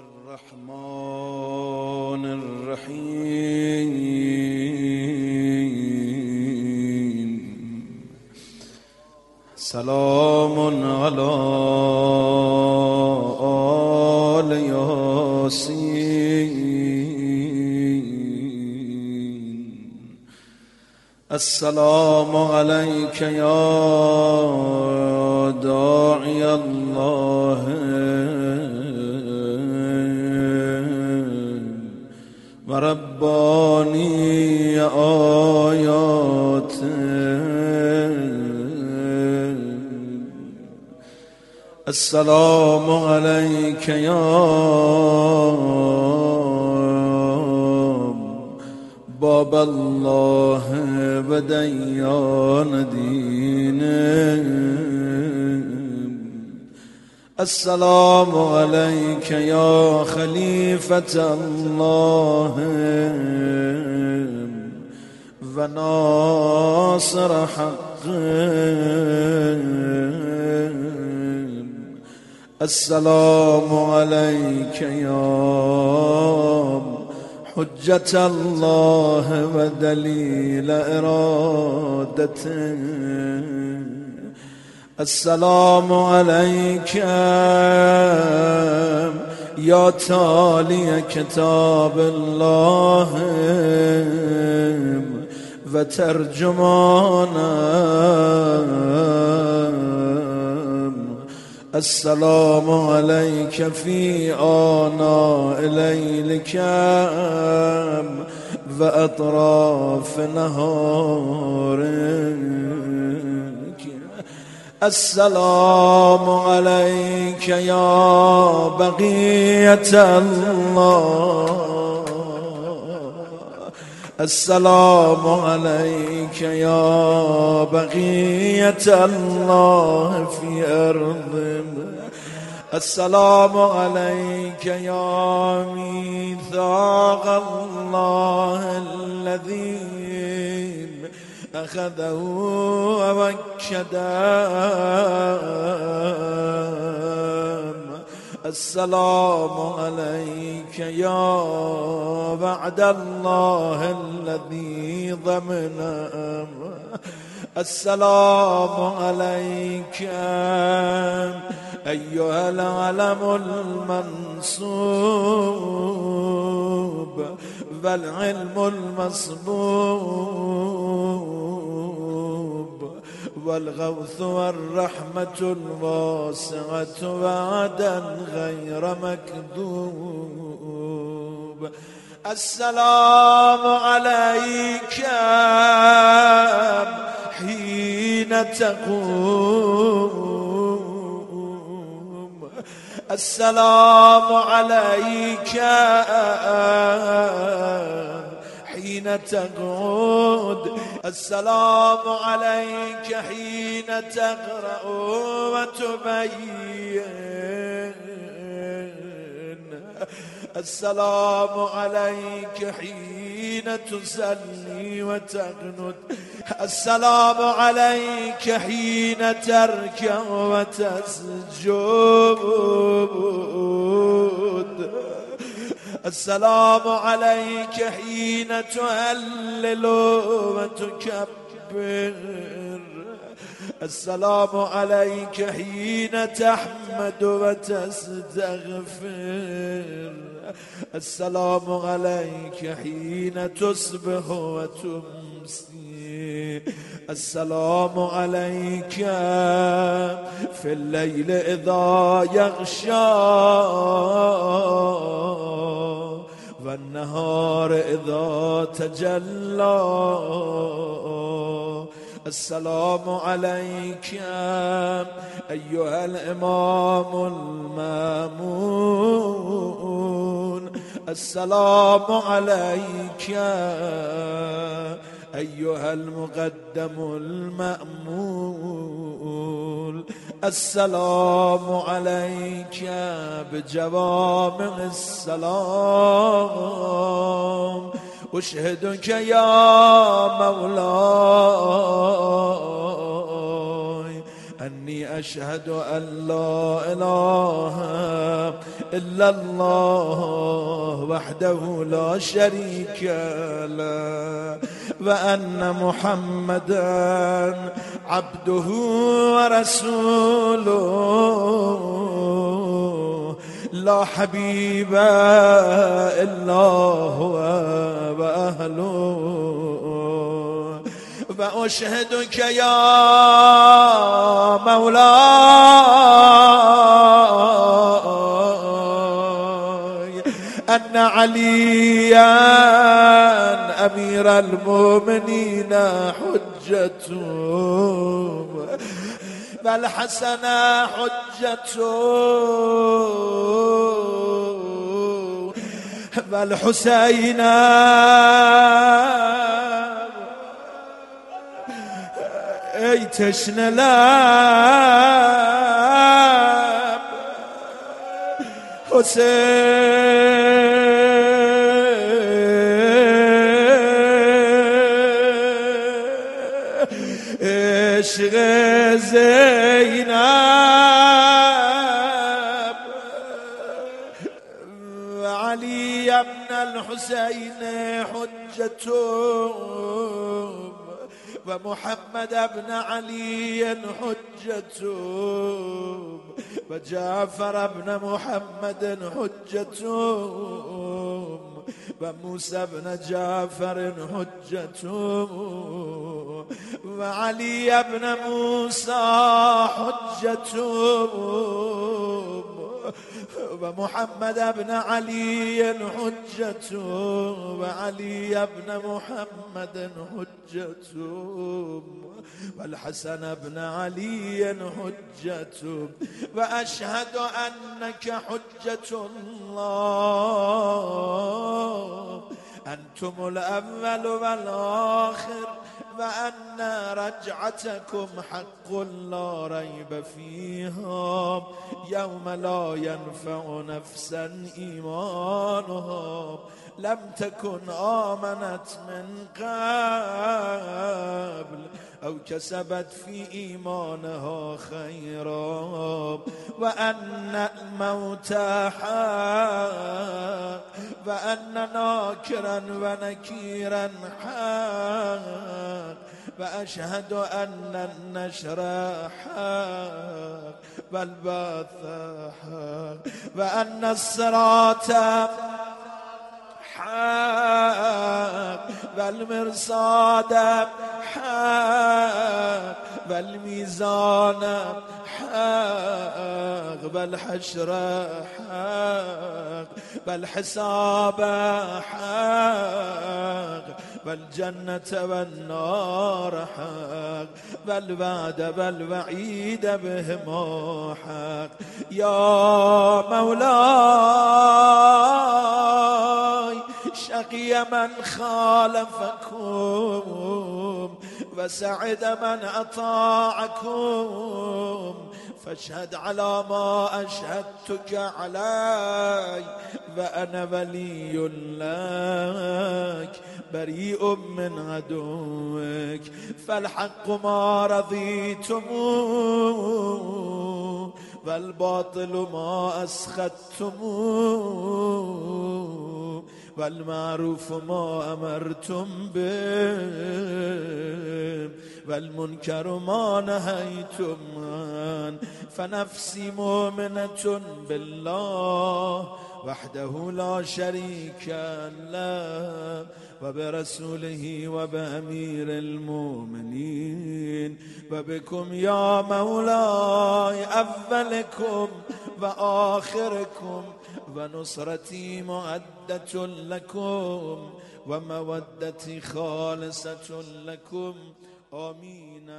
الرحمن الرحيم. سلام على آل ياسين. السلام عليك يا داعي الله. ربانی آیات. السلام علیک یا باب الله وديان دينه السلام عليك يا خليفة الله. وناصر حق. السلام عليك يا حجة الله ودليل إرادته. السلام عليك يا تالي كتاب الله وترجمانا السلام عليك في آناء ليلك وأطراف نهارك السلام عليك يا بقية الله. السلام عليك يا بقية الله في أرض السلام عليك يا ميثاق الله الذي أخذه ووكدا السلام عليك يا بعد الله الذي ضمن. السلام عليك أيها العلم المنصوب والعلم المصبوب. والغوث والرحمة الواسعة وعدا غير مكذوب. السلام عليك حين تقوم. السلام عليك حين تقعد. السلام عليك حين تقرأ وتبين. السلام عليك حين تصلي وتقنت. السلام عليك حين تركع وتسجد. السلام عليك حين تهلل وتكبر. السلام عليك حين تحمد وتستغفر. السلام عليك حين تصبح وتمسي. السلام عليك في الليل إذا يغشى والنهار إذا تجلى. السلام عليك أيها الإمام المامون. السلام عليك أيها المقدم المأمول السلام عليك بجوامع السلام. أشهدك يا مولاي. أني أشهد أن لا إله إلا الله وحده لا شريك له وأن محمدا عبده ورسوله. لا حبيب إلا هو وأهله. فأشهدك يا مولاي. أن عليا أمير المؤمنين حجته بل حسن حجته بل أي تشنى لاب حسين عشق زينب؟ علي ابن الحسين حجتهم ومحمد بن علي حجتهم وجعفر بن محمد حجتهم وموسى بن جعفر حجتهم وعلي بن موسى حجتهم ومحمد بن علي حجة وعلي بن محمد حجة والحسن بن علي حجة. وأشهد أنك حجة الله أنتم الأول والآخر. وأن رجعتكم حق لا ريب فيها يوم لا ينفع نفسا إيمانها لم تكن آمنت من قبل أو كسبت في إيمانها خيرا. وأن الموت حق. وأن ناكرا ونكيرا حق. وأشهد أن النشر حق والبعث حق. وأن الصراط حق والمرصاد حق والميزان حق والحشر حق والحساب حق. والجنة والنار حق والوعد والوعيد بهما حق. يا مولاي شقي من خالفكم وسعد من أطاعكم. فاشهد على ما أشهدتك علي وأنا ولي لك. بريء من عدوك فالحق ما رضيتم والباطل ما أسخدتم والمعروف ما أمرتم به والمنكر ما نهيتم عنه فنفسي مؤمنة بالله وحده لا شريك له وبرسوله وبأمير المؤمنين. وبكم يا مولاي أولكم وآخركم ونصرتي معدة لكم ومودتي خالصة لكم. آمين.